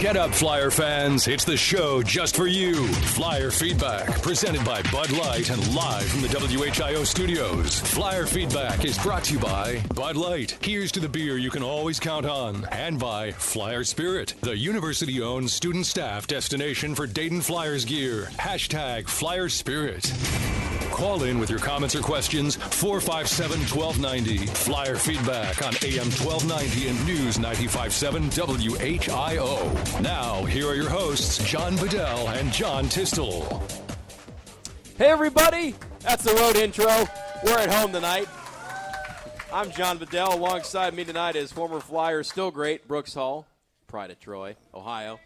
Get up, Flyer fans. It's the show just for you. Flyer Feedback, presented by Bud Light and live from the WHIO studios. Flyer Feedback is brought to you by Bud Light. Here's to the beer you can always count on. And by Flyer Spirit, the university owned student staff destination for Dayton Flyers gear. Hashtag Flyer Spirit. Call in with your comments or questions 457 1290. Flyer feedback on AM 1290 and News 957 WHIO. Now, here are your hosts, John Bedell and John Tistel. Hey, everybody. That's the road intro. We're at home tonight. I'm John Bedell. Alongside me tonight is former Flyer, still great, Brooks Hall, pride of Troy, Ohio.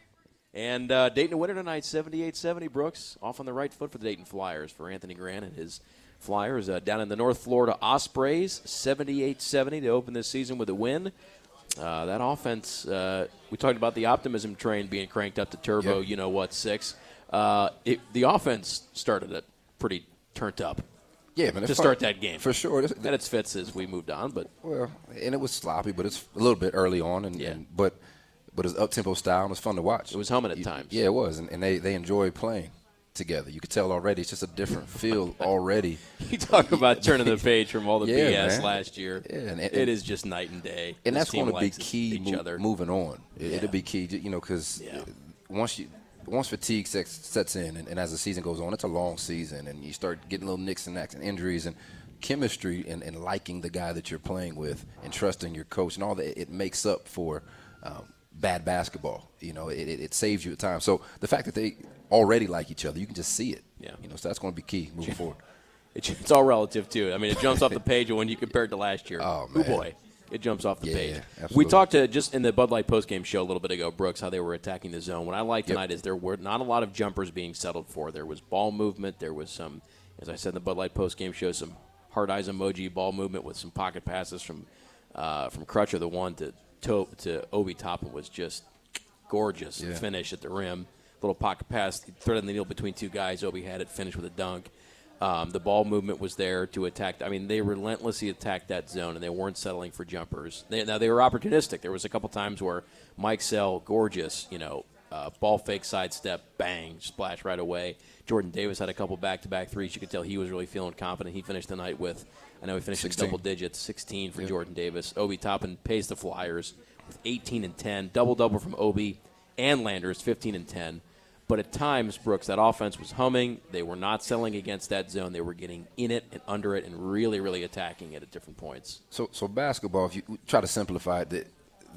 And uh, Dayton a winner tonight, 78-70. Brooks off on the right foot for the Dayton Flyers for Anthony Grant and his Flyers uh, down in the North Florida Ospreys, 78-70 to open this season with a win. Uh, that offense, uh, we talked about the optimism train being cranked up to turbo. Yep. You know what, six. Uh, it, the offense started it pretty turned up Yeah, man. to start that game for sure. This- Then it's fits as we moved on, but well, and it was sloppy, but it's a little bit early on, and, Yeah. and but but it's up tempo style and it's fun to watch. It was humming at You- times. Yeah, it was, and, and they they enjoy playing together. You could tell already. It's just a different feel already. you talk about turning the page from all the Yeah, BS man. last year. Yeah, and- and- it is just night and day. and This that's going to be key each mo- other. moving on. It, Yeah. It'll be key, you know, because Yeah. once you once fatigue sets, sets in, and, and as the season goes on, it's a long season, and you start getting little nicks and knacks and injuries and chemistry and, and liking the guy that you're playing with and trusting your coach and all that. It makes up for um, bad basketball. You know, it, it, it saves you at times. So the fact that they already like each other, you can just see it. Yeah. You know, so that's going to be key moving forward. It's, it's all relative too. I mean, it jumps off the page when you compare it to last year. Oh, Ooh, boy, it jumps off the Yeah, page. absolutely. We talked to just in the Bud Light postgame show a little bit ago, Brooks, how they were attacking the zone. What I like Yep. tonight is there were not a lot of jumpers being settled for. There was ball movement. There was some, as I said in the Bud Light postgame show, some hard eyes emoji ball movement with some pocket passes from uh, from Crutcher. The one to to, to Obi Toppin was just gorgeous Yeah. finish at the rim. Little pocket pass, threading the needle between two guys. Obi had it finished with a dunk. Um, the ball movement was there to attack. I mean, they relentlessly attacked that zone, and they weren't settling for jumpers. They, now they were opportunistic. There was a couple times where Mikesell, gorgeous, you know, uh, ball fake sidestep, bang, splash right away. Jordan Davis had a couple back-to-back threes. You could tell he was really feeling confident. He finished the night with, I know he finished in 16. double digits, 16 for Jordan Davis. Obi Toppin pays the Flyers with 18 and 10, double double from Obi and Landers, 15 and 10. But at times, Brooks, that offense was humming. They were not selling against that zone. They were getting in it and under it and really, really attacking it at different points. So, so basketball, if you try to simplify it, the,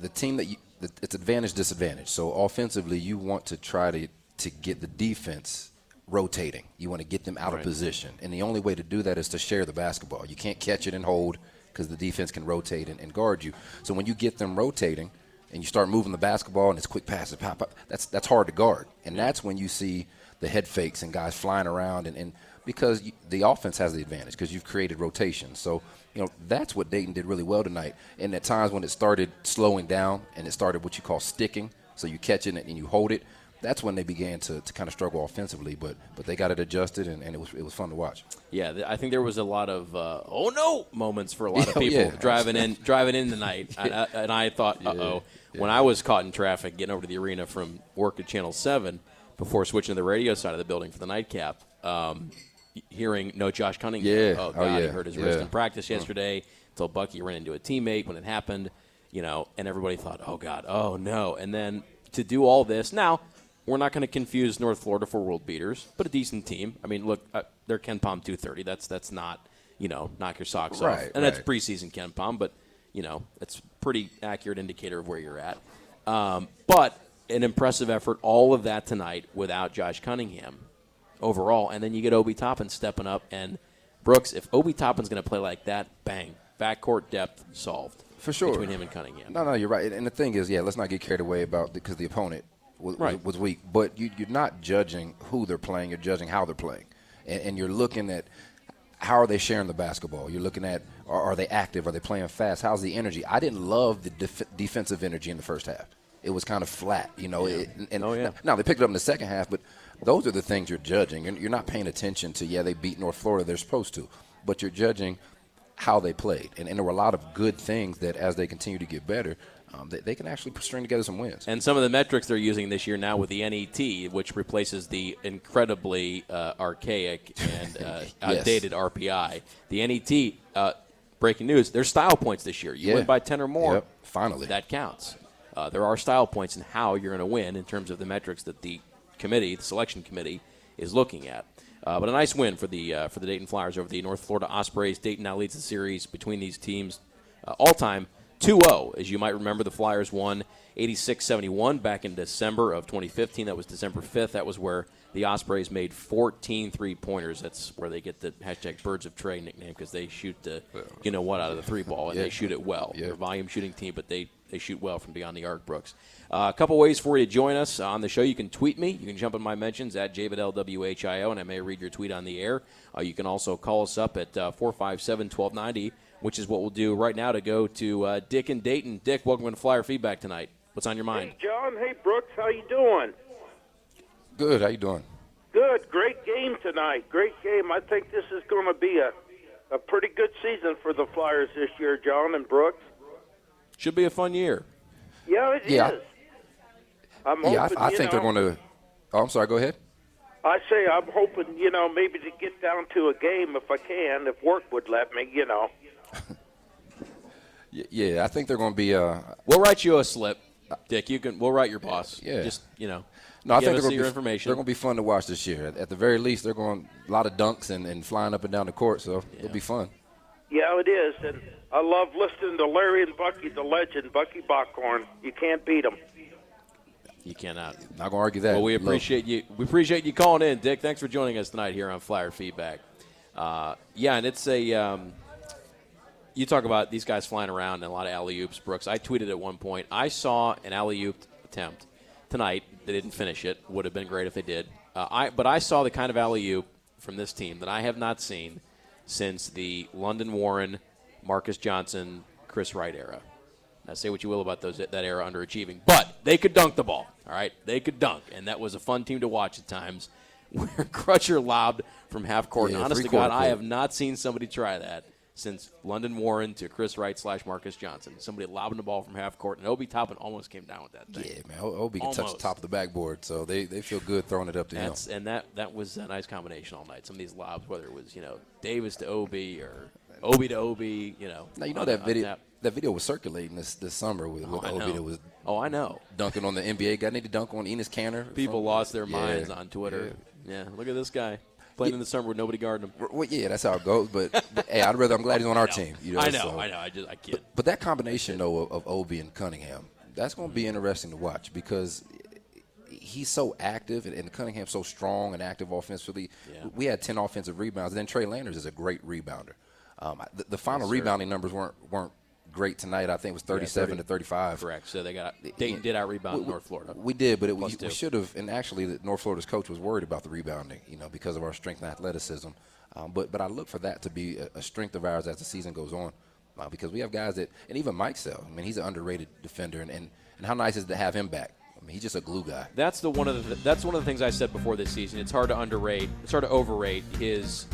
the team that you, the, it's advantage disadvantage. So offensively, you want to try to to get the defense rotating. You want to get them out Right. of position, and the only way to do that is to share the basketball. You can't catch it and hold because the defense can rotate and, and guard you. So when you get them rotating and you start moving the basketball and it's quick passes, pop, pop, that's that's hard to guard, and that's when you see the head fakes and guys flying around and. and because you, the offense has the advantage because you've created rotation. So, you know, that's what Dayton did really well tonight. And at times when it started slowing down and it started what you call sticking, so you catch it and you hold it, that's when they began to, to kind of struggle offensively. But but they got it adjusted and, and it was it was fun to watch. Yeah, th- I think there was a lot of uh, oh no moments for a lot of people yeah. driving in driving in tonight, and, I, and I thought, uh oh. When I was caught in traffic getting over to the arena from work at Channel Seven before switching to the radio side of the building for the nightcap, um, hearing no Josh Cunningham. Yeah. Oh Oh, God, he hurt his wrist in practice yesterday. Told Bucky ran into a teammate when it happened. You know, and everybody thought, oh God, oh no. And then to do all this now. We're not going to confuse North Florida for world beaters, but a decent team. I mean, look, uh, they're KenPom 230. That's that's not you know knock your socks off, Right, and that's preseason KenPom, but you know that's pretty accurate indicator of where you're at. Um, but an impressive effort, all of that tonight without Josh Cunningham overall, and then you get Obi Toppin stepping up and Brooks. If Obi Toppin's going to play like that, bang, backcourt depth solved For sure. between him and Cunningham. No, no, you're right. And the thing is, yeah, let's not get carried away about because the opponent was, Right. was weak. But you, you're not judging who they're playing. You're judging how they're playing, and, and you're looking at how are they sharing the basketball. You're looking at are, are they active? Are they playing fast? How's the energy? I didn't love the def- defensive energy in the first half. It was kind of flat, you know. It, and Oh, yeah. Now they picked it up in the second half, but those are the things you're judging. You're, you're not paying attention to yeah they beat North Florida. They're supposed to, but you're judging how they played. And, and there were a lot of good things that as they continue to get better, um, they, they, can actually string together some wins. And some of the metrics they're using this year now with the NET, which replaces the incredibly uh, archaic and uh, yes. outdated RPI. The NET, uh, breaking news, there's style points this year. You yeah. win by 10 or more. Yep. Finally. That counts. Uh, there are style points in how you're going to win in terms of the metrics that the committee, the selection committee, is looking at. Uh, but a nice win for the uh, for the Dayton Flyers over the North Florida Ospreys. Dayton now leads the series between these teams uh, all time 2-0. As you might remember, the Flyers won 86-71 back in December of 2015. That was December 5th. That was where the Ospreys made 14 three-pointers. That's where they get the hashtag Birds of Trey nickname because they shoot the you know what out of the three ball and yeah. they shoot it well. Yeah. They're a volume shooting team, but they they shoot well from beyond the arc, Brooks. Uh, a couple ways for you to join us on the show. You can tweet me. You can jump in my mentions at JBedellWHIO, and I may read your tweet on the air. Uh, you can also call us up at uh, 457 1290, which is what we'll do right now to go to uh, Dick and Dayton. Dick, welcome to Flyer Feedback tonight. What's on your mind? Hey, John. Hey, Brooks. How you doing? Good. How you doing? Good. Great game tonight. Great game. I think this is going to be a, a pretty good season for the Flyers this year, John and Brooks. Should be a fun year. Yeah, it yeah. is. I'm hoping, yeah, I, I think know, they're going to. Oh, I'm sorry. Go ahead. I say I'm hoping, you know, maybe to get down to a game if I can, if work would let me, you know. yeah, I think they're going to be. Uh, we'll write you a slip, Dick. You can. We'll write your boss. Yeah. Just you know. No, I think they're going, be, information. they're going to be fun to watch this year. At the very least, they're going a lot of dunks and, and flying up and down the court, so yeah. it'll be fun. Yeah, it is, and I love listening to Larry and Bucky, the legend, Bucky Bockhorn. You can't beat him. You cannot. Not gonna argue that. Well, we appreciate you. We appreciate you calling in, Dick. Thanks for joining us tonight here on Flyer Feedback. Uh, yeah, and it's a. Um, you talk about these guys flying around and a lot of alley oops, Brooks. I tweeted at one point. I saw an alley oop attempt tonight. They didn't finish it. Would have been great if they did. Uh, I but I saw the kind of alley oop from this team that I have not seen since the London Warren Marcus Johnson, Chris Wright era. Now, say what you will about those that era underachieving, but they could dunk the ball. All right, they could dunk, and that was a fun team to watch at times. Where Crutcher lobbed from half court. Yeah, and honest to God, court. I have not seen somebody try that since London Warren to Chris Wright slash Marcus Johnson. Somebody lobbing the ball from half court, and Obi Toppin almost came down with that thing. Yeah, man, Obi can touch the top of the backboard, so they, they feel good throwing it up to That's, him. And that that was a nice combination all night. Some of these lobs, whether it was you know Davis to Obi or Obi to Obi, you know. Now you know that video. That video was circulating this this summer with, with oh, Obi that was. Oh, I know. Dunking on the NBA guy. Need to dunk on Enes Kanter. People lost their minds yeah, on Twitter. Yeah. yeah. look at this guy playing yeah. in the summer with nobody guarding him. Well, yeah, that's how it goes. But, but hey, I'd rather. I'm glad he's on our team. You know, I know, so. I know. I just I can't. But, but that combination though of, of Obi and Cunningham, that's going to be interesting to watch because he's so active and, and Cunningham's so strong and active offensively. Yeah. We had 10 offensive rebounds. And then Trey Landers is a great rebounder. Um, the, the, final yes, rebounding numbers weren't weren't great tonight. I think it was 37 yeah, 30, to 35. Correct. So they got Dayton did out rebound North Florida. We did, but it, we, we should have. And actually, North Florida's coach was worried about the rebounding, you know, because of our strength and athleticism. Um, but but I look for that to be a, a strength of ours as the season goes on, uh, because we have guys that, and even Mikesell. I mean, he's an underrated defender, and, and, and how nice is it to have him back? I mean, he's just a glue guy. That's the one of the that's one of the things I said before this season. It's hard to underrate. It's hard to overrate his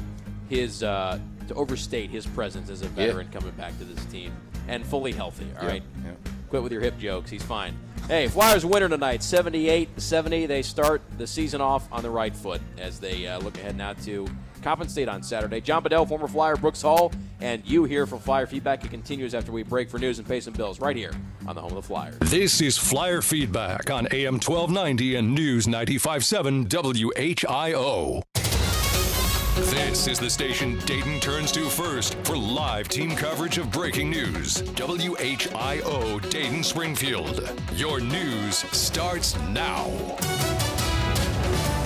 his uh, to overstate his presence as a veteran yeah. coming back to this team and fully healthy. All yeah. right, yeah. Quit with your hip jokes. He's fine. Hey, Flyers winner tonight, 78-70. They start the season off on the right foot as they uh, look ahead now to Coppin State on Saturday. John Bedell, former Flyer, Brooks Hall, and you here from Flyer Feedback. It continues after we break for news and pay some bills right here on the home of the Flyers. This is Flyer Feedback on AM 1290 and News 95.7 WHIO. This is the station Dayton turns to first for live team coverage of breaking news. WHIO Dayton Springfield. Your news starts now.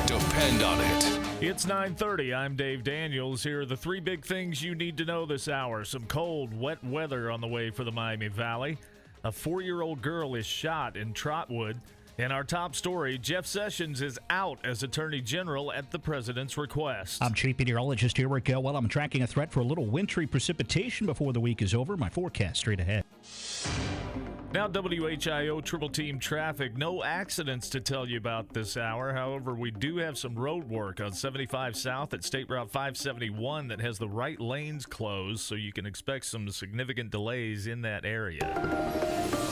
Depend on it. It's 9:30. I'm Dave Daniels. Here are the three big things you need to know this hour. Some cold, wet weather on the way for the Miami Valley. A 4-year-old girl is shot in Trotwood. In our top story, Jeff Sessions is out as Attorney General at the President's request. I'm Chief Meteorologist Eric Elwell, I'm tracking a threat for a little wintry precipitation before the week is over. My forecast straight ahead. Now, WHIO Triple Team traffic. No accidents to tell you about this hour. However, we do have some road work on 75 South at State Route 571 that has the right lanes closed, so you can expect some significant delays in that area.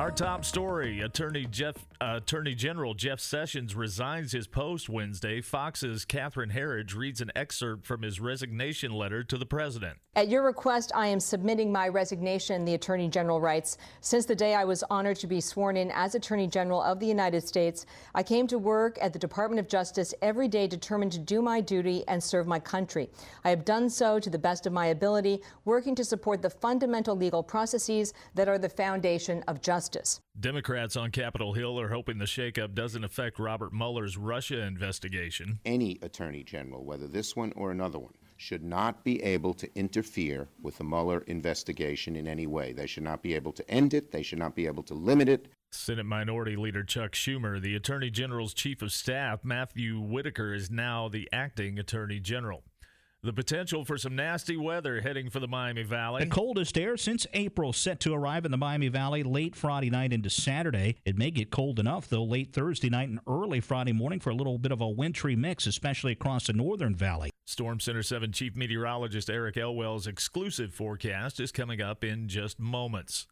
Our top story: Attorney Jeff, uh, Attorney General Jeff Sessions resigns his post Wednesday. Fox's Catherine Herridge reads an excerpt from his resignation letter to the president. At your request, I am submitting my resignation. The Attorney General writes: Since the day I was honored to be sworn in as Attorney General of the United States, I came to work at the Department of Justice every day, determined to do my duty and serve my country. I have done so to the best of my ability, working to support the fundamental legal processes that are the foundation of justice justice. Democrats on Capitol Hill are hoping the shakeup doesn't affect Robert Mueller's Russia investigation. Any attorney general, whether this one or another one, should not be able to interfere with the Mueller investigation in any way. They should not be able to end it, they should not be able to limit it. Senate Minority Leader Chuck Schumer, the Attorney General's Chief of Staff, Matthew Whitaker, is now the acting Attorney General. The potential for some nasty weather heading for the Miami Valley. The coldest air since April set to arrive in the Miami Valley late Friday night into Saturday. It may get cold enough, though, late Thursday night and early Friday morning for a little bit of a wintry mix, especially across the northern valley. Storm Center 7 Chief Meteorologist Eric Elwell's exclusive forecast is coming up in just moments.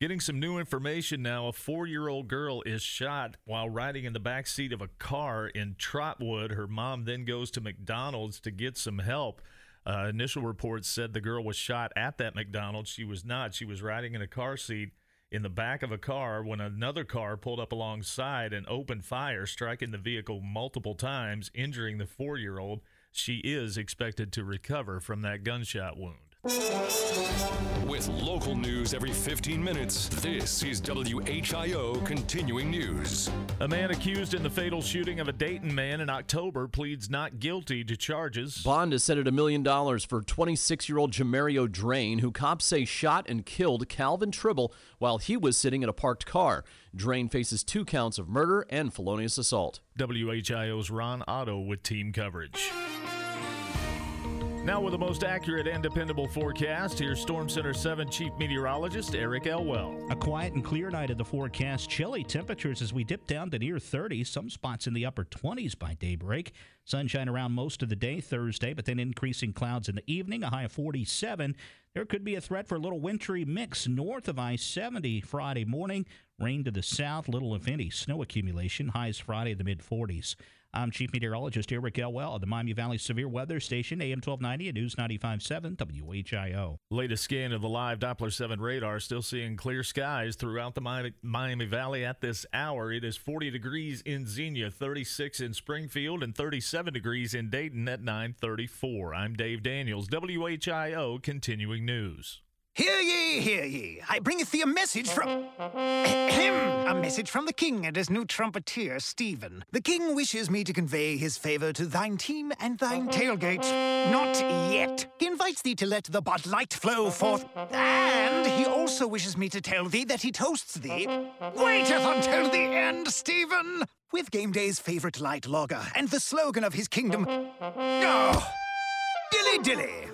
Getting some new information now. A four year old girl is shot while riding in the back seat of a car in Trotwood. Her mom then goes to McDonald's to get some help. Uh, initial reports said the girl was shot at that McDonald's. She was not. She was riding in a car seat in the back of a car when another car pulled up alongside and opened fire, striking the vehicle multiple times, injuring the four year old. She is expected to recover from that gunshot wound. With local news every 15 minutes, this is WHIO Continuing News. A man accused in the fatal shooting of a Dayton man in October pleads not guilty to charges. Bond is set at a million dollars for 26 year old Jamario Drain, who cops say shot and killed Calvin Tribble while he was sitting in a parked car. Drain faces two counts of murder and felonious assault. WHIO's Ron Otto with team coverage. Now, with the most accurate and dependable forecast, here's Storm Center 7 Chief Meteorologist Eric Elwell. A quiet and clear night of the forecast. Chilly temperatures as we dip down to near 30, some spots in the upper 20s by daybreak. Sunshine around most of the day Thursday, but then increasing clouds in the evening, a high of 47. There could be a threat for a little wintry mix north of I 70 Friday morning. Rain to the south, little if any snow accumulation. Highs Friday in the mid 40s. I'm Chief Meteorologist Eric Elwell at the Miami Valley Severe Weather Station, AM 1290 and News 95.7 WHIO. Latest scan of the live Doppler 7 radar, still seeing clear skies throughout the Miami Valley at this hour. It is 40 degrees in Xenia, 36 in Springfield, and 37 degrees in Dayton at 934. I'm Dave Daniels, WHIO Continuing News. Hear ye, hear ye. I bringeth thee a message from him, a message from the king and his new trumpeter, Stephen. The king wishes me to convey his favor to thine team and thine tailgate. Not yet. He invites thee to let the Bud Light flow forth, and he also wishes me to tell thee that he toasts thee. Waiteth until the end, Stephen, with game day's favorite light lager and the slogan of his kingdom. Oh, dilly dilly.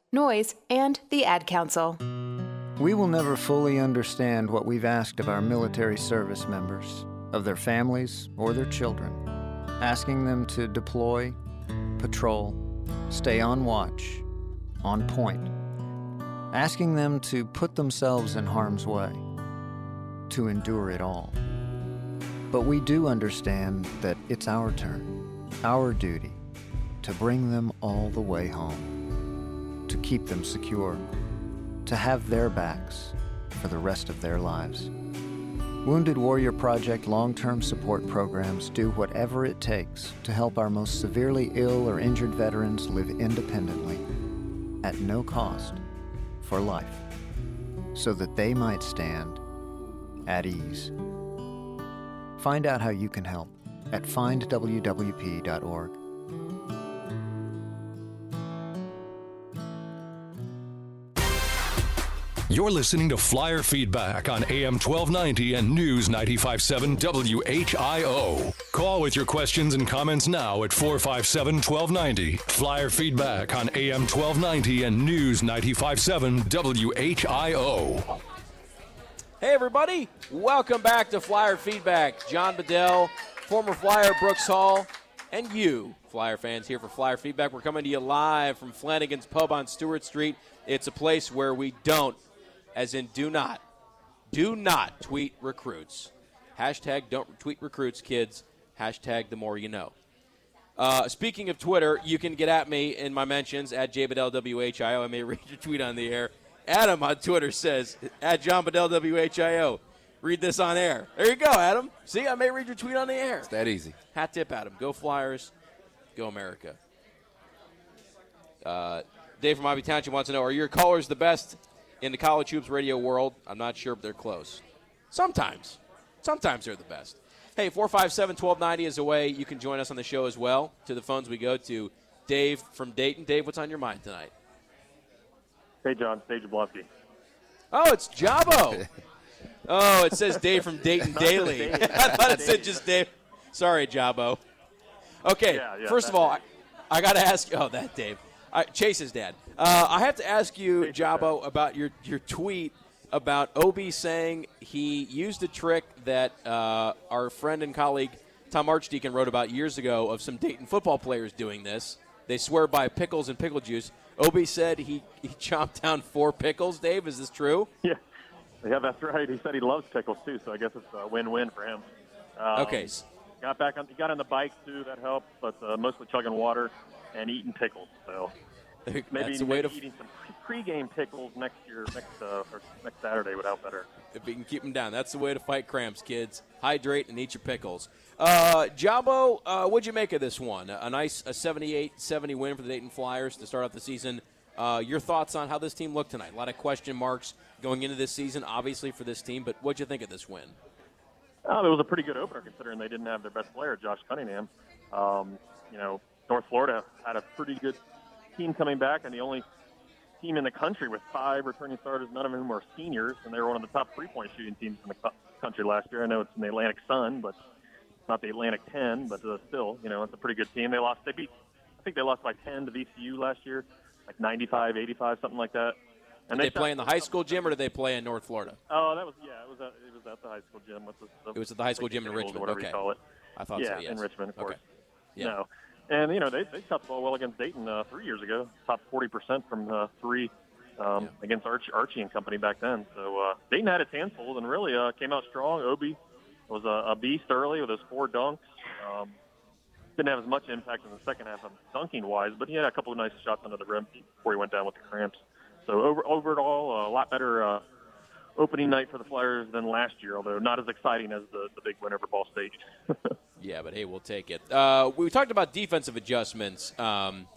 Noise, and the Ad Council. We will never fully understand what we've asked of our military service members, of their families, or their children, asking them to deploy, patrol, stay on watch, on point, asking them to put themselves in harm's way, to endure it all. But we do understand that it's our turn, our duty, to bring them all the way home to keep them secure, to have their backs for the rest of their lives. Wounded Warrior Project long term support programs do whatever it takes to help our most severely ill or injured veterans live independently, at no cost, for life, so that they might stand at ease. Find out how you can help at findwwp.org. You're listening to Flyer Feedback on AM 1290 and News 957 WHIO. Call with your questions and comments now at 457 1290. Flyer Feedback on AM 1290 and News 957 WHIO. Hey, everybody. Welcome back to Flyer Feedback. John Bedell, former Flyer Brooks Hall, and you, Flyer fans, here for Flyer Feedback. We're coming to you live from Flanagan's Pub on Stewart Street. It's a place where we don't, as in do not, do not tweet recruits. Hashtag don't tweet recruits, kids. Hashtag the more you know. Uh, speaking of Twitter, you can get at me in my mentions at JBedellWHIO. I may read your tweet on the air. Adam on Twitter says, at John Bedell WHIO. Read this on air. There you go, Adam. See, I may read your tweet on the air. It's that easy. Hat tip, Adam. Go Flyers. Go America. Uh, Dave from Ivy Township wants to know Are your callers the best in the college hoops radio world? I'm not sure, but they're close. Sometimes. Sometimes they're the best. Hey, 457 1290 is a way you can join us on the show as well. To the phones we go to. Dave from Dayton. Dave, what's on your mind tonight? Hey, John, Stage Jablonski. Oh, it's Jabo. oh, it says Dave from Dayton Daily. I thought it said just Dave. Sorry, Jabo. Okay, Yeah, yeah, first of all, I, I got to ask you. Oh, that Dave. I, Chase's dad. Uh, I have to ask you, Jabo, about your, your tweet about Obi saying he used a trick that uh, our friend and colleague Tom Archdeacon wrote about years ago of some Dayton football players doing this. They swear by pickles and pickle juice. Obi said he, he chomped down four pickles. Dave, is this true? Yeah, yeah, that's right. He said he loves pickles too, so I guess it's a win-win for him. Um, Okay. Got back on. He got on the bike too. That helped, but uh, mostly chugging water and eating pickles. So maybe, That's the way to- eating some pre- pre-game pickles next year, next uh, or next Saturday would help better. If we can keep them down, that's the way to fight cramps, kids. Hydrate and eat your pickles. Uh, Jabo, uh, what'd you make of this one? A nice a 78-70 win for the Dayton Flyers to start off the season. Uh, your thoughts on how this team looked tonight? A lot of question marks going into this season, obviously for this team. But what'd you think of this win? Oh, it was a pretty good opener considering they didn't have their best player, Josh Cunningham. Um, you know, North Florida had a pretty good team coming back, and the only team in the country with five returning starters, none of whom are seniors, and they were one of the top three-point shooting teams in the co- country last year. I know it's in the Atlantic Sun, but it's not the Atlantic 10, but uh, still, you know, it's a pretty good team. They lost, they beat, I think they lost by 10 to VCU last year, like 95, 85, something like that. Did they, shot- play in the high school gym or did they play in North Florida? Oh, that was yeah. It was at it was at the high school gym. With the, the It was at the high school gym in Richmond. whatever Okay. call it. I thought yeah, so. Yes. in Richmond, of course. Okay. Yeah. No, and you know they they shot the ball well against Dayton uh, three years ago. Top forty percent from uh, three um, against Archie, Archie and company back then. So uh, Dayton had its hands full and really uh, came out strong. Obi was a, a beast early with his four dunks. Um, didn't have as much impact in the second half of dunking wise, but he had a couple of nice shots under the rim before he went down with the cramps. So over, overall, a lot better uh, opening night for the Flyers than last year, although not as exciting as the, the big win over Ball State. Yeah, but hey, we'll take it. Uh, we talked about defensive adjustments. Um,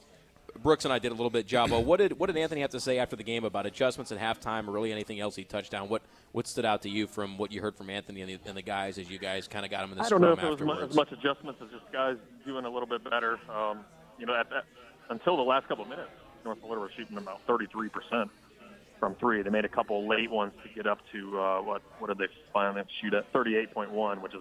Brooks and I did a little bit. Jabo, what did what did Anthony have to say after the game about adjustments at halftime, or really anything else he touched on? What what stood out to you from what you heard from Anthony and the, and the guys as you guys kind of got him in the I don't know if scrum it was mu- afterwards? as much adjustments as just guys doing a little bit better. Um, you know, at that, until the last couple of minutes, North Florida was shooting about 33 percent from three. They made a couple late ones to get up to uh, what what did they finally shoot at 38.1, which is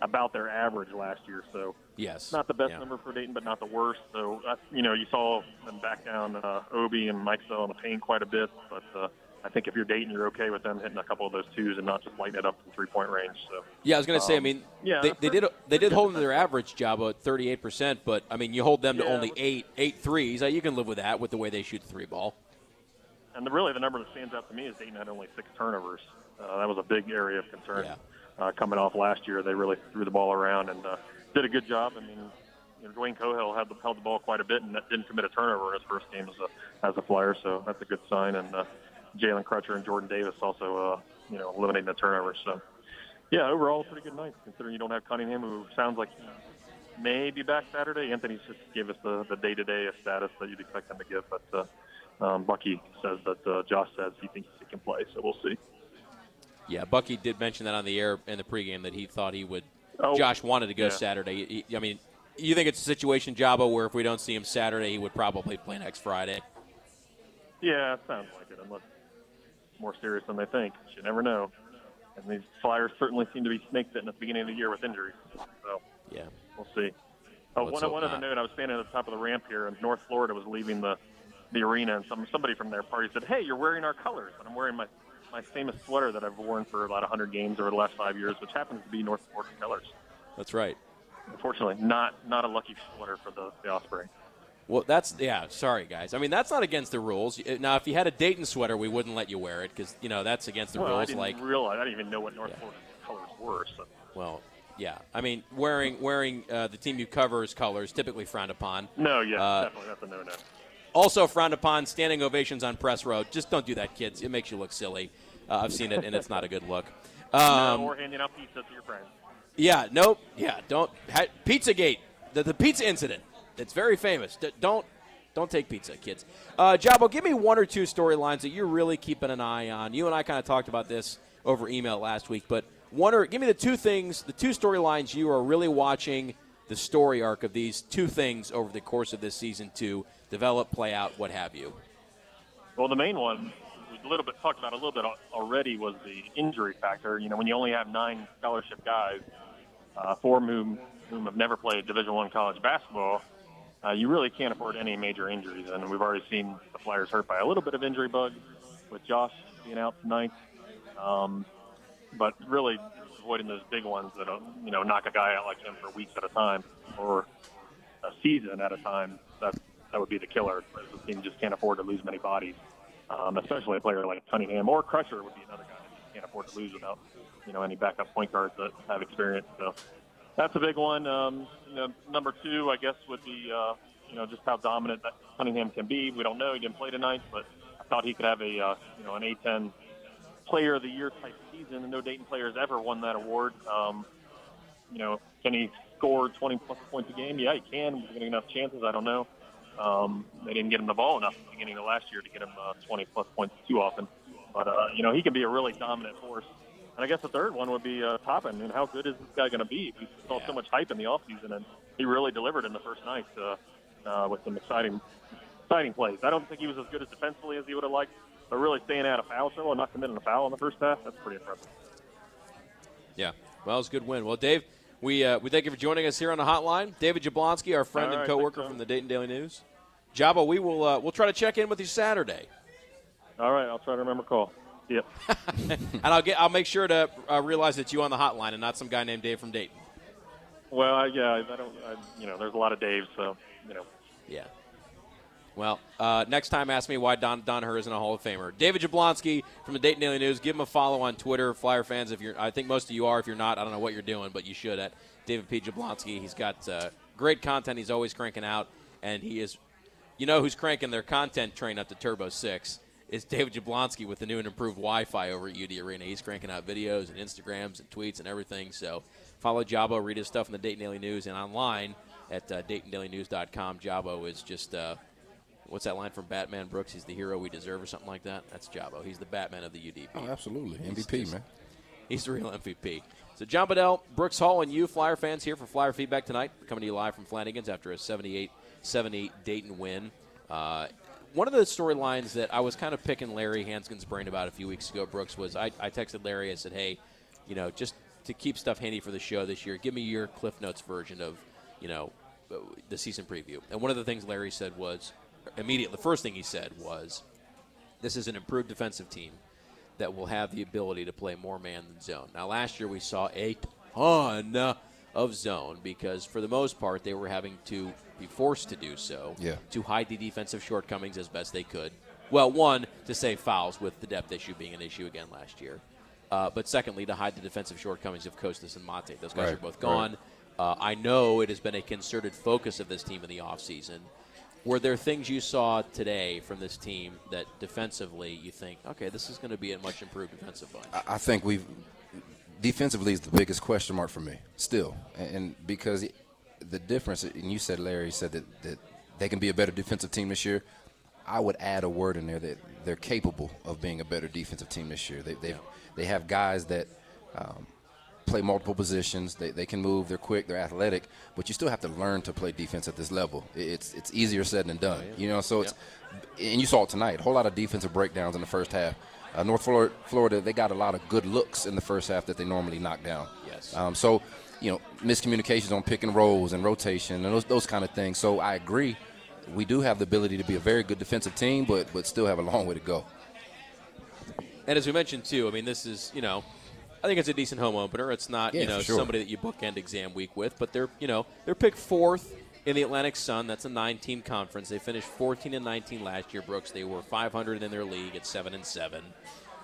about their average last year. So Yes. not the best Yeah. number for Dayton, but not the worst. So uh, you know, you saw them back down uh, Obi and Mikesell in the paint quite a bit, but. Uh, I think if you're Dayton, you're okay with them hitting a couple of those twos and not just lighting it up from three point range. So Yeah, I was going to say. I um, mean, yeah, they, they did they did hold them to their average job at 38 percent, but I mean, you hold them to only eight eight threes. Uh, You can live with that with the way they shoot the three ball. And the, really, the number that stands out to me is Dayton had only six turnovers. Uh, that was a big area of concern uh, coming off last year. They really threw the ball around and uh, did a good job. I mean, you know, Dwayne Cohill had the, held the ball quite a bit and didn't commit a turnover in his first game as a as a Flyer, so that's a good sign. And uh, Jalen Crutcher and Jordan Davis also, uh, you know, eliminating the turnovers. So, yeah, overall, pretty good night considering you don't have Cunningham, who sounds like may be back Saturday. Anthony just gave us the the day to day status that you'd expect him to give, but. Uh, um, Bucky says that uh, Josh says he thinks he can play, so we'll see. Yeah, Bucky did mention that on the air in the pregame that he thought he would. Oh, Josh wanted to go yeah. Saturday. He- I mean, you think it's a situation, Jabo, where if we don't see him Saturday, he would probably play next Friday. Yeah, it sounds like it, unless more serious than they think. You never know. And these Flyers certainly seem to be snake bitten at the beginning of the year with injuries. So yeah, we'll see. Oh, one, one other note: I was standing at the top of the ramp here, and North Florida was leaving the the arena, and some somebody from their party said, "Hey, you're wearing our colors," and I'm wearing my my famous sweater that I've worn for about 100 games over the last five years, which happens to be North Florida colors. That's right. Unfortunately, not not a lucky sweater for the, the Osprey. Well, that's yeah. Sorry, guys. I mean, that's not against the rules. Now, if you had a Dayton sweater, we wouldn't let you wear it because you know that's against the well, I rules. didn't Like, realize I didn't even know what North Florida colors were. So. well, yeah. I mean, wearing wearing uh, the team you cover's colors typically frowned upon. No, yeah, Uh, definitely that's a no-no. Also frowned upon standing ovations on press road. Just don't do that, kids. It makes you look silly. Uh, I've seen it, and it's not a good look. Um, no, or handing out pizza to your friends. Yeah, nope. Yeah, don't. Ha, Pizzagate, the, the pizza incident. It's very famous. D- don't don't take pizza, kids. Uh, Jabo, give me one or two storylines that you're really keeping an eye on. You and I kind of talked about this over email last week, but one or give me the two things, the two storylines you are really watching the story arc of these two things over the course of this season to develop, play out, what have you. Well, the main one we a little bit talked about a little bit already was the injury factor. You know, when you only have nine scholarship guys, uh, four whom whom have never played Division One college basketball, uh, you really can't afford any major injuries. And we've already seen the Flyers hurt by a little bit of injury bug with Josh being out tonight. Um, but really avoiding those big ones that uh, you know knock a guy out like him for weeks at a time or a season at a time. That that would be the killer. The team just can't afford to lose many bodies, um, especially a player like Cunningham or Crutcher would be another guy that just can't afford to lose without you know any backup point guards that have experience. So that's a big one. Um, you know, number two, I guess, would be uh, you know just how dominant that Cunningham can be. We don't know. He didn't play tonight, but I thought he could have a uh, you know an A10 Player of the Year type season, and no Dayton players ever won that award. Um, you know, can he score 20 plus points a game? Yeah, he can. Getting enough chances, I don't know. Um, they didn't get him the ball enough at the beginning of last year to get him uh, 20 plus points too often. But uh, you know, he can be a really dominant force. And I guess the third one would be uh, Toppin. And how good is this guy going to be? We saw so much hype in the offseason, and he really delivered in the first night uh, uh, with some exciting, exciting plays. I don't think he was as good as defensively as he would have liked, but really staying out of foul trouble and not committing a foul in the first half, that's pretty impressive. Yeah, well, it was a good win. Well, Dave, we uh, we thank you for joining us here on the hotline. David Jablonski, our friend All and right, coworker from the Dayton Daily News. Jabo, we will uh, we'll try to check in with you Saturday, All right, I'll try to remember call. Yep. and I'll get I'll make sure to uh, realize that you on the hotline and not some guy named Dave from Dayton. Well, I, yeah, I don't. I, you know, there's a lot of Daves, so you know. Yeah. Well, uh, next time, ask me why Don Donoher isn't a Hall of Famer. David Jablonski from the Dayton Daily News. Give him a follow on Twitter, Flyer fans. If you're, I think most of you are. If you're not, I don't know what you're doing, but you should. At David P. Jablonski, he's got uh, great content. He's always cranking out, and he is. You know who's cranking their content train up to Turbo Six? Is David Jablonski with the new and improved Wi-Fi over at UD Arena. He's cranking out videos and Instagrams and tweets and everything. So follow Jabo, read his stuff in the Dayton Daily News and online at uh, DaytonDailyNews.com. Jabo is just. Uh, What's that line from Batman Brooks? He's the hero we deserve, or something like that. That's Jabo. He's the Batman of the UDP. Oh, absolutely. He's MVP, just- man. He's the real MVP. So John Bedell, Brooks Hall, and you, Flyer fans, here for Flyer feedback tonight. Coming to you live from Flanagan's after a 78-70 Dayton win. Uh, one of the storylines that I was kind of picking Larry Hansgen's brain about a few weeks ago, Brooks, was I, I texted Larry. I said, "Hey, you know, just to keep stuff handy for the show this year, give me your Cliff Notes version of, you know, the season preview." And one of the things Larry said was immediately. The first thing he said was, "This is an improved defensive team." that will have the ability to play more man than zone. Now, last year we saw a ton of zone because, for the most part, they were having to be forced to do so Yeah. to hide the defensive shortcomings as best they could. Well, one, to save fouls with the depth issue being an issue again last year. Uh, but secondly, to hide the defensive shortcomings of Costas and Mate. Those guys Right, are both right. gone. Uh, I know it has been a concerted focus of this team in the offseason. Were there things you saw today from this team that defensively you think, okay, this is going to be a much improved defensive bunch? I- think we've defensively is the biggest question mark for me still, and, because the difference. And you said Larry said that, that they can be a better defensive team this year. I would add a word in there that they're capable of being a better defensive team this year. They they they have guys that. Um, play multiple positions. They, they can move. They're quick. They're athletic. But you still have to learn to play defense at this level. It's it's easier said than done. You know. So it's and you saw it tonight. A whole lot of defensive breakdowns in the first half. uh, North Florida, Florida, they got a lot of good looks in the first half that they normally knock down. Yes. Um, so, you know, miscommunications on pick and rolls and rotation and those, those kind of things. So I agree. We do have the ability to be a very good defensive team, but but still have a long way to go. And as we mentioned too, I mean, this is you know, I think it's a decent home opener. It's not Yeah, you know sure. somebody that you bookend exam week with, but they're you know they're picked fourth in the Atlantic Sun. That's a nine-team conference. They finished 14 and 19 last year. Brooks. They were 500 in their league at seven and seven.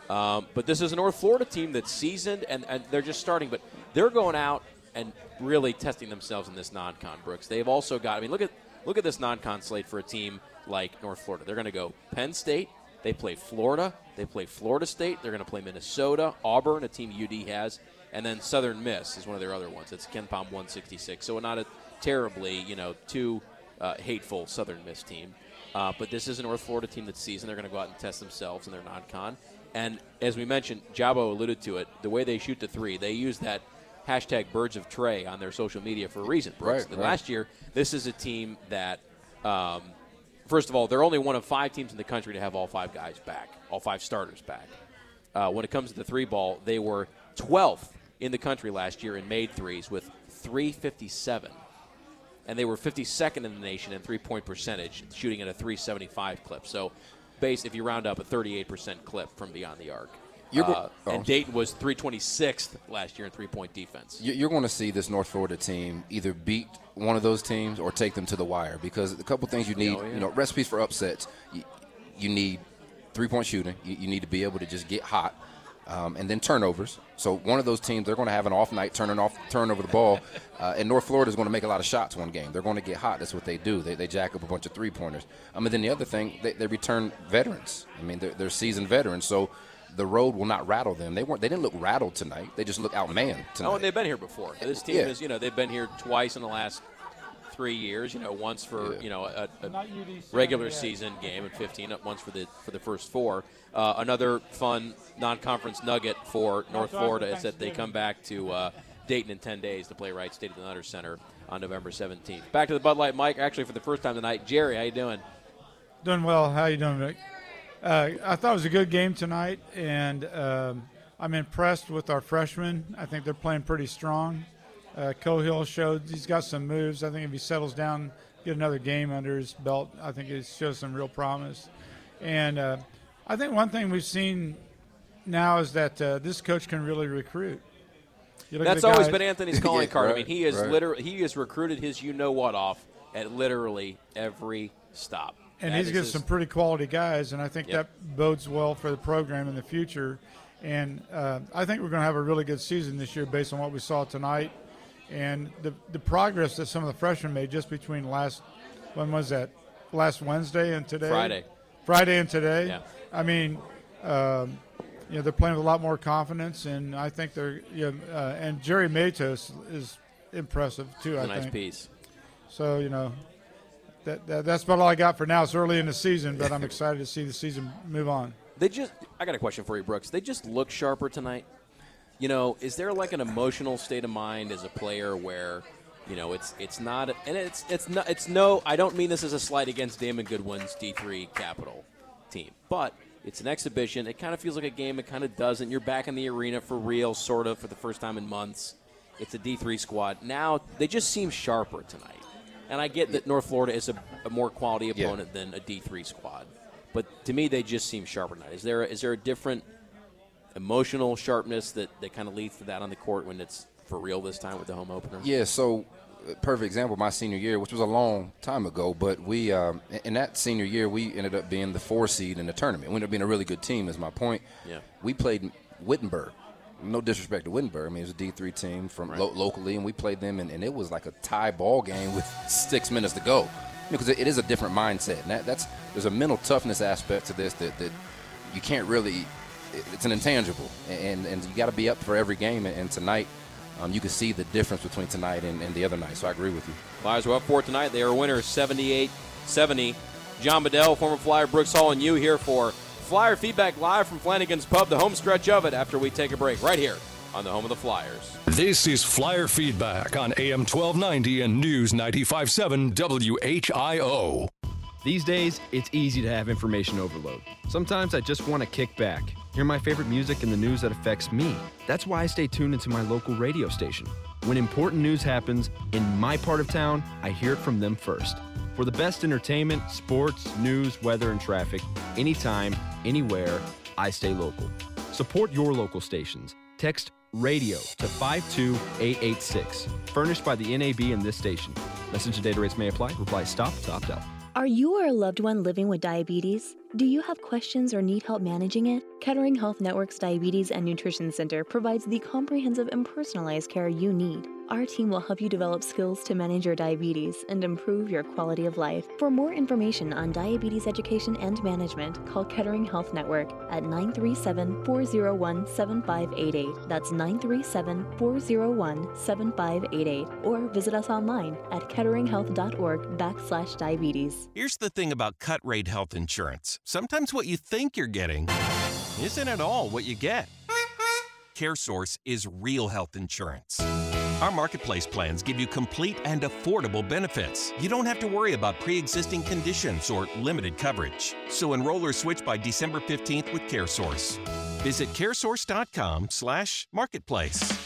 Um, but this is a North Florida team that's seasoned and, and they're just starting, but they're going out and really testing themselves in this non-con. Brooks. They've also got. I mean, look at look at this non-con slate for a team like North Florida. They're going to go Penn State. They play Florida. They play Florida State. They're going to play Minnesota, Auburn, a team UD has, and then Southern Miss is one of their other ones. It's KenPom 166. So not a terribly, you know, too uh, hateful Southern Miss team. Uh, but this is a North Florida team that's seasoned. They're going to go out and test themselves in their non-con. And as we mentioned, Jabo alluded to it. The way they shoot the three, they use that hashtag Birds of Trey on their social media for a reason. Brooks. Right, right. Last year, this is a team that um, first of all, they're only one of five teams in the country to have all five guys back, all five starters back. Uh, when it comes to the three ball, they were 12th in the country last year in made threes with 357. And they were 52nd in the nation in three point percentage, shooting at a 375 clip. So, base, if you round up, a 38% clip from beyond the arc. Uh, oh. and Dayton was 326th last year in three point defense. You- You're going to see this North Florida team either beat one of those teams or take them to the wire because a couple things you need, Oh, yeah. you know, recipes for upsets. You, you need three point shooting. You, you need to be able to just get hot, um, and then turnovers. So one of those teams, they're going to have an off night, turning off, turn over the ball, uh, and North Florida is going to make a lot of shots one game. They're going to get hot. That's what they do. They, they jack up a bunch of three pointers. Um, mean, then the other thing, they, they return veterans. I mean, they're, they're seasoned veterans, so. The road will not rattle them. They weren't. They didn't look rattled tonight. They just look outmanned tonight. Oh, and they've been here before. This team Yeah. is, you know, they've been here twice in the last three years. You know, once for you know a, a regular yet. season game at 15, once for the for the first four. Uh, another fun non-conference nugget for North Florida is that they come back to uh, Dayton in 10 days to play Wright State at the Nutter Center on November 17th. Back to the Bud Light Mike. Actually, for the first time tonight, Jerry, how you doing? Doing well. How you doing, Vic? Uh, I thought it was a good game tonight, and um, I'm impressed with our freshmen. I think they're playing pretty strong. Uh, Cohill showed he's got some moves. I think if he settles down, get another game under his belt, I think it shows some real promise. And uh, I think one thing we've seen now is that uh, this coach can really recruit. You look at That's always guys- been Anthony's calling Yeah, card. I mean, he is right. literally he has recruited his you know what off at literally every stop. And he's got some pretty quality guys, and I think Yep. that bodes well for the program in the future. And uh, I think we're going to have a really good season this year based on what we saw tonight, and the the progress that some of the freshmen made just between last when was that last Wednesday and today Friday. Friday and today. Yeah. I mean, um, you know, they're playing with a lot more confidence, and I think they're you know, uh, and Jhery Matos is impressive too. a I nice think. piece. So you know, that, that that's about all I got for now. It's early in the season, but I'm excited to see the season move on. They just I got a question for you, Brooks. They just look sharper tonight. You know, is there like an emotional state of mind as a player where, you know, it's it's not and it's it's not it's no I don't mean this as a slight against Damon Goodwin's D three capital team. But it's an exhibition. It kind of feels like a game. It kind of doesn't. You're back in the arena for real, sort of, for the first time in months. It's a D3 squad. Now, they just seem sharper tonight. And I get that North Florida is a, a more quality Yeah. opponent than a D3 squad. But to me, they just seem sharper tonight. Is there, is there a different emotional sharpness that, that kind of leads to that on the court when it's for real this time with the home opener? Yeah, so uh, perfect example. My senior year, which was a long time ago, but we um, in- in that senior year we ended up being the four seed in the tournament. We ended up being a really good team. Is my point. Yeah. We played Wittenberg. No disrespect to Wittenberg. I mean, it was a D three team from lo- locally, and we played them, and, and it was like a tie ball game with six minutes to go. Because it, it is a different mindset, and that, that's there's a mental toughness aspect to this that, that you can't really. it- It's an intangible, and and you got to be up for every game. And, and tonight, um, you can see the difference between tonight and, and the other night. So I agree with you. Flyers were up for tonight. They are winners 78 70. John Bedell, former Flyer, Brooks Hall, and you here for Flyer Feedback Live from Flanagan's Pub, the home stretch of it after we take a break right here on the home of the Flyers. This is Flyer Feedback on AM 1290 and News 957 WHIO. These days, it's easy to have information overload. Sometimes I just want to kick back, hear my favorite music and the news that affects me. That's why I stay tuned into my local radio station. When important news happens in my part of town, I hear it from them first. For the best entertainment, sports, news, weather, and traffic, anytime, anywhere, I stay local. Support your local stations. Text radio to 52886. Furnished by the NAB and this station. Message and data rates may apply. Reply stop to opt out. Are you or a loved one living with diabetes? Do you have questions or need help managing it? Kettering Health Network's Diabetes and Nutrition Center provides the comprehensive and personalized care you need. Our team will help you develop skills to manage your diabetes and improve your quality of life. For more information on diabetes education and management, call Kettering Health Network at 937 401 7588. That's 937 401 7588. Or visit us online at ketteringhealth.org backslash diabetes. Here's the thing about cut rate health insurance sometimes what you think you're getting isn't at all what you get. CareSource is real health insurance. Our marketplace plans give you complete and affordable benefits. You don't have to worry about pre existing conditions or limited coverage. So enroll or switch by December 15th with CareSource. Visit caresource.com slash marketplace.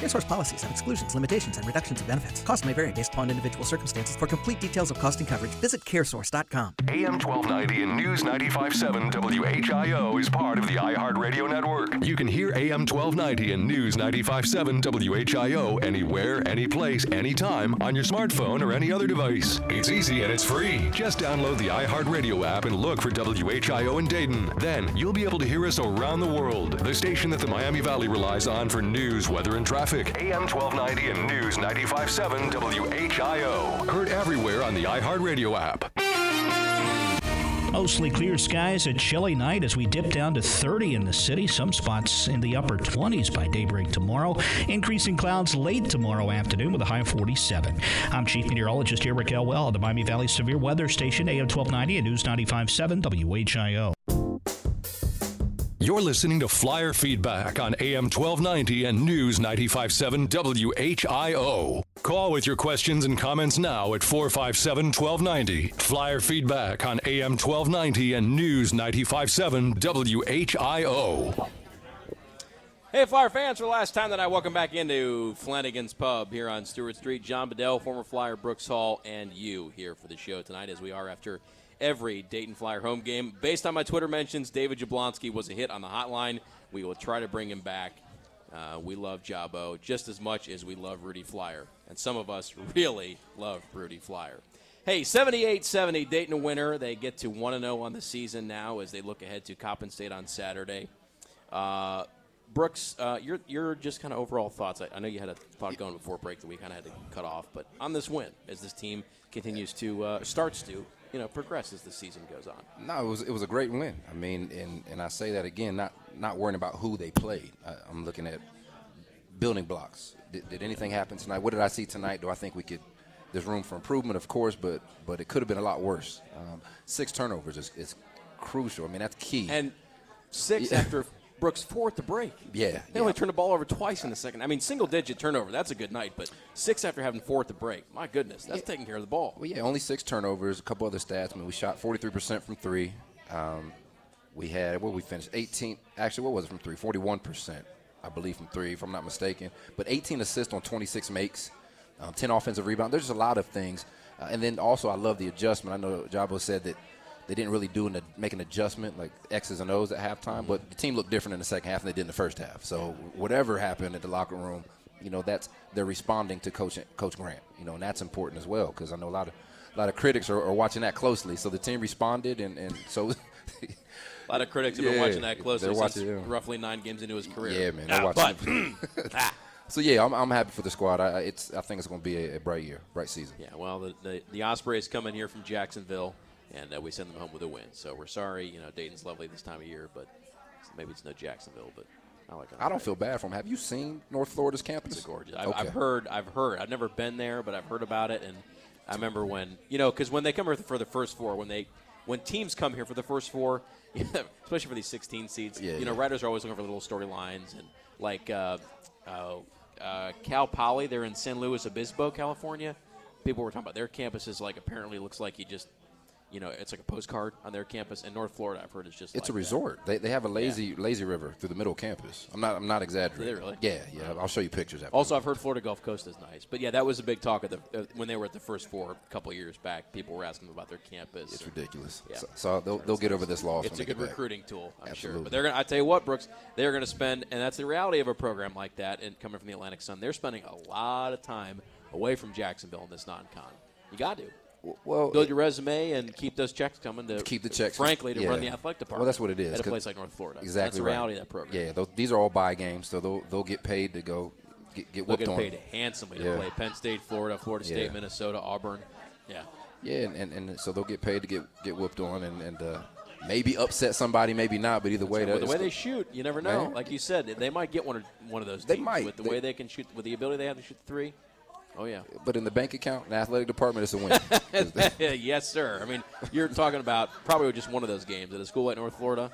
CareSource policies have exclusions, limitations, and reductions in benefits. Costs may vary based upon individual circumstances. For complete details of cost and coverage, visit caresource.com. AM 1290 and News 95.7 WHIO is part of the iHeartRadio network. You can hear AM 1290 and News 95.7 WHIO anywhere, anyplace, anytime on your smartphone or any other device. It's easy and it's free. Just download the iHeartRadio app and look for WHIO in Dayton. Then you'll be able to hear us around the world. The station that the Miami Valley relies on for news, weather, and traffic. AM 1290 and News 95.7 WHIO. Heard everywhere on the iHeartRadio app. Mostly clear skies, a chilly night as we dip down to 30 in the city. Some spots in the upper 20s by daybreak tomorrow. Increasing clouds late tomorrow afternoon with a high of 47. I'm Chief Meteorologist here, Eric Elwell at the Miami Valley Severe Weather Station, AM 1290 and News 95.7 WHIO. You're listening to Flyer Feedback on AM 1290 and News 95.7 WHIO. Call with your questions and comments now at 457 1290. Flyer Feedback on AM 1290 and News 95.7 WHIO. Hey, Flyer fans, for the last time I welcome back into Flanagan's Pub here on Stewart Street. John Bedell, former Flyer Brooks Hall, and you here for the show tonight as we are after every Dayton Flyer home game. Based on my Twitter mentions, David Jablonski was a hit on the hotline. We will try to bring him back. Uh, we love Jabo just as much as we love Rudy Flyer. And some of us really love Rudy Flyer. Hey, 78 70, Dayton a winner. They get to 1 0 on the season now as they look ahead to Coppin State on Saturday. Uh, Brooks, uh, your your just kind of overall thoughts. I, I, know you had a thought going before break that we kind of had to cut off, but on this win, as this team continues to uh, starts to you know progress as the season goes on. No, it was it was a great win. I mean, and and I say that again, not not worrying about who they played. I, am looking at building blocks. Did, did, anything happen tonight? What did I see tonight? Do I think we could? There's room for improvement, of course, but but it could have been a lot worse. Um, six turnovers is, is crucial. I mean, that's key. And six after Brooks fourth to break. Yeah. They yeah. only turned the ball over twice in the second. I mean, single digit turnover, that's a good night, but six after having fourth to break. My goodness, that's yeah. taking care of the ball. Well, yeah, only six turnovers, a couple other stats. I mean, we shot 43% from three. Um, we had, what we finished? 18, actually, what was it from three? 41%, I believe, from three, if I'm not mistaken. But 18 assists on 26 makes, um, 10 offensive rebounds. There's just a lot of things. Uh, and then also, I love the adjustment. I know Jabo said that they didn't really do an, make an adjustment like X's and O's at halftime, mm-hmm. but the team looked different in the second half than they did in the first half. So whatever happened at the locker room, you know, that's they're responding to Coach Coach Grant, you know, and that's important as well because I know a lot of a lot of critics are, are, watching that closely. So the team responded, and, and so. a lot of critics have yeah, been watching that closely watching, since yeah. roughly nine games into his career. Yeah, man. They're ah, watching. But, hmm, ah. so yeah, I'm, I'm happy for the squad. I, it's I think it's going to be a, a, bright year, bright season. Yeah. Well, the, the the Ospreys coming here from Jacksonville and uh, we send them home with a win. So we're sorry, you know, Dayton's lovely this time of year, but maybe it's no Jacksonville, but I like. I don't feel bad for them. Have you seen North Florida's campus? It's gorgeous. I've, okay. I've, heard. I've heard. I've never been there, but I've heard about it, and I remember when you know, because when they come here for the first four, when they when teams come here for the first four, especially for these 16 seeds, yeah, you know, yeah. writers are always looking for little storylines and like uh, uh, uh, Cal Poly. They're in San Luis Obispo, California. People were talking about their campus is like apparently looks like you just you know, it's like a postcard on their campus. And North Florida, I've heard, is just It's like a resort. They, they have a lazy lazy river through the middle of campus. I'm not I'm not exaggerating. Really? Yeah, yeah. I'll show you pictures after. Also, I've heard Florida Gulf Coast is nice, but yeah, that was a big talk of the uh, when they were at the first four a couple years back. People were asking them about their campus. It's ridiculous. Yeah. So, so they'll, they'll get over this loss. It's a good recruiting tool, I'm sure. But they're to I tell you what, Brooks, they're going to spend, and that's the reality of a program like that. And coming from the Atlantic Sun, they're spending a lot of time away from Jacksonville in this non-con. You got to. Well, build your resume and keep those checks coming to keep the checks. Frankly, to yeah. run the athletic department. Well, that's what it is. at a place like North Florida. Exactly That's the right. reality of that program. Yeah, those, these are all buy games, so they'll they'll get paid to go get, get They'll whooped get on. paid handsomely to Yeah. play Penn State, Florida, Florida State, Yeah. Minnesota, Auburn. Yeah. Yeah, and, and, and so they'll get paid to get get whooped on, and, and uh, maybe upset somebody, maybe not. But either way, With the way they shoot, you never know. Man. Like you said, they might get one of one of those. They teams might. with the They- way they can shoot, with the ability they have to shoot three. Oh yeah. But in the bank account, the athletic department, it's a win. yes, sir. I mean, you're talking about probably just one of those games at a school like North Florida,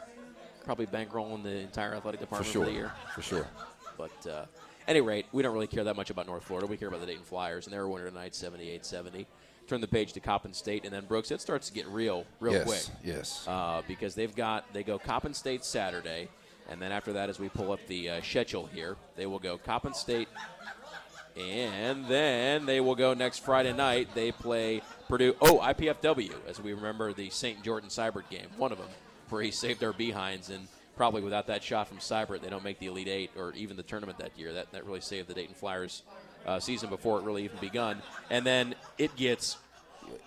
probably bankrolling the entire athletic for department sure. the year. For sure. But uh, any rate, we don't really care that much about North Florida. We care about the Dayton Flyers, and they're a winner tonight, 78-70. Turn the page to Coppin State, and then Brooks. It starts to get real, real Yes, quick. yes. Uh, because they've got they go Coppin State Saturday, and then after that, as we pull up the uh, schedule here, they will go Coppin State, and then they will go next Friday night. They play Purdue. Oh, IPFW, as we remember the St. Jordan Sibert game, one of them, where he saved our behinds, and probably without that shot from Sibert, they don't make the Elite Eight or even the tournament that year. That that really saved the Dayton Flyers uh, season before it really even begun. And then it gets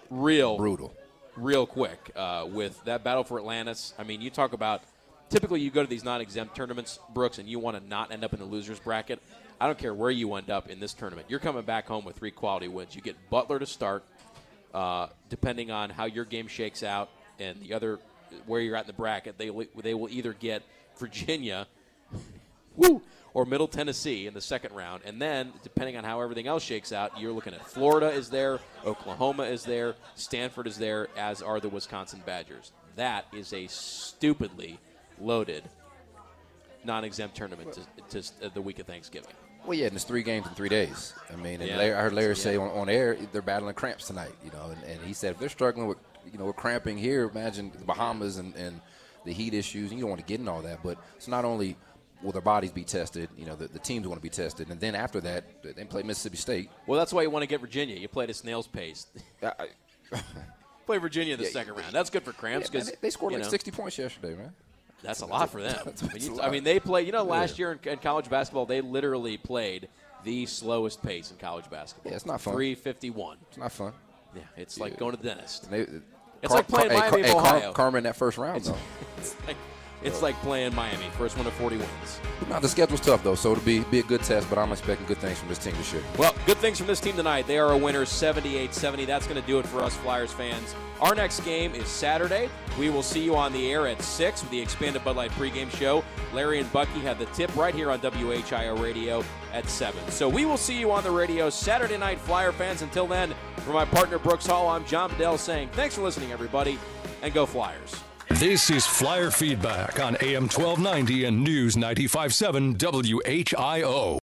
real brutal, real quick uh, with that battle for Atlantis. I mean, you talk about typically you go to these non-exempt tournaments, Brooks, and you want to not end up in the losers bracket. I don't care where you end up in this tournament. You're coming back home with three quality wins. You get Butler to start, uh, depending on how your game shakes out, and the other where you're at in the bracket. They they will either get Virginia, woo, or Middle Tennessee in the second round, and then depending on how everything else shakes out, you're looking at Florida is there, Oklahoma is there, Stanford is there, as are the Wisconsin Badgers. That is a stupidly loaded non-exempt tournament to, to uh, the week of Thanksgiving. Well, yeah, and it's three games in three days. I mean, and Yeah. Larry, I heard Larry Yeah. say on, on air they're battling cramps tonight. You know, and, and he said if they're struggling with you know with cramping here, imagine the Bahamas and, and the heat issues. And you don't want to get in all that, but it's not only will their bodies be tested. You know, the, the teams want to be tested, and then after that, they play Mississippi State. Well, that's why you want to get Virginia. You play at a snail's pace. play Virginia in the second round. That's good for cramps because they, they scored like 60 points yesterday, man. That's a lot for them. I mean, you- I mean, they play. You know, last Yeah. year in, in college basketball, they literally played the slowest pace in college basketball. Yeah, it's not fun. Three fifty-one. It's not fun. Yeah, it's like going to the dentist. They- uh, it's Car- like playing Car- Miami hey, Car- Ohio. Karma in that first round, It's, though. it's like it's like playing Miami, first one to forty wins. Now the schedule's tough though, so it'll be be a good test. But I'm expecting good things from this team this year. Well, good things from this team tonight. They are a winner 78 70. That's going to do it for us Flyers fans. Our next game is Saturday. We will see you on the air at 6 with the expanded Bud Light pregame show. Larry and Bucky have the tip right here on WHIO Radio at 7. So we will see you on the radio Saturday night, Flyer fans. Until then, for my partner Brooks Hall, I'm John Bedell saying thanks for listening, everybody, and go Flyers. This is Flyer Feedback on AM 1290 and News 957 WHIO.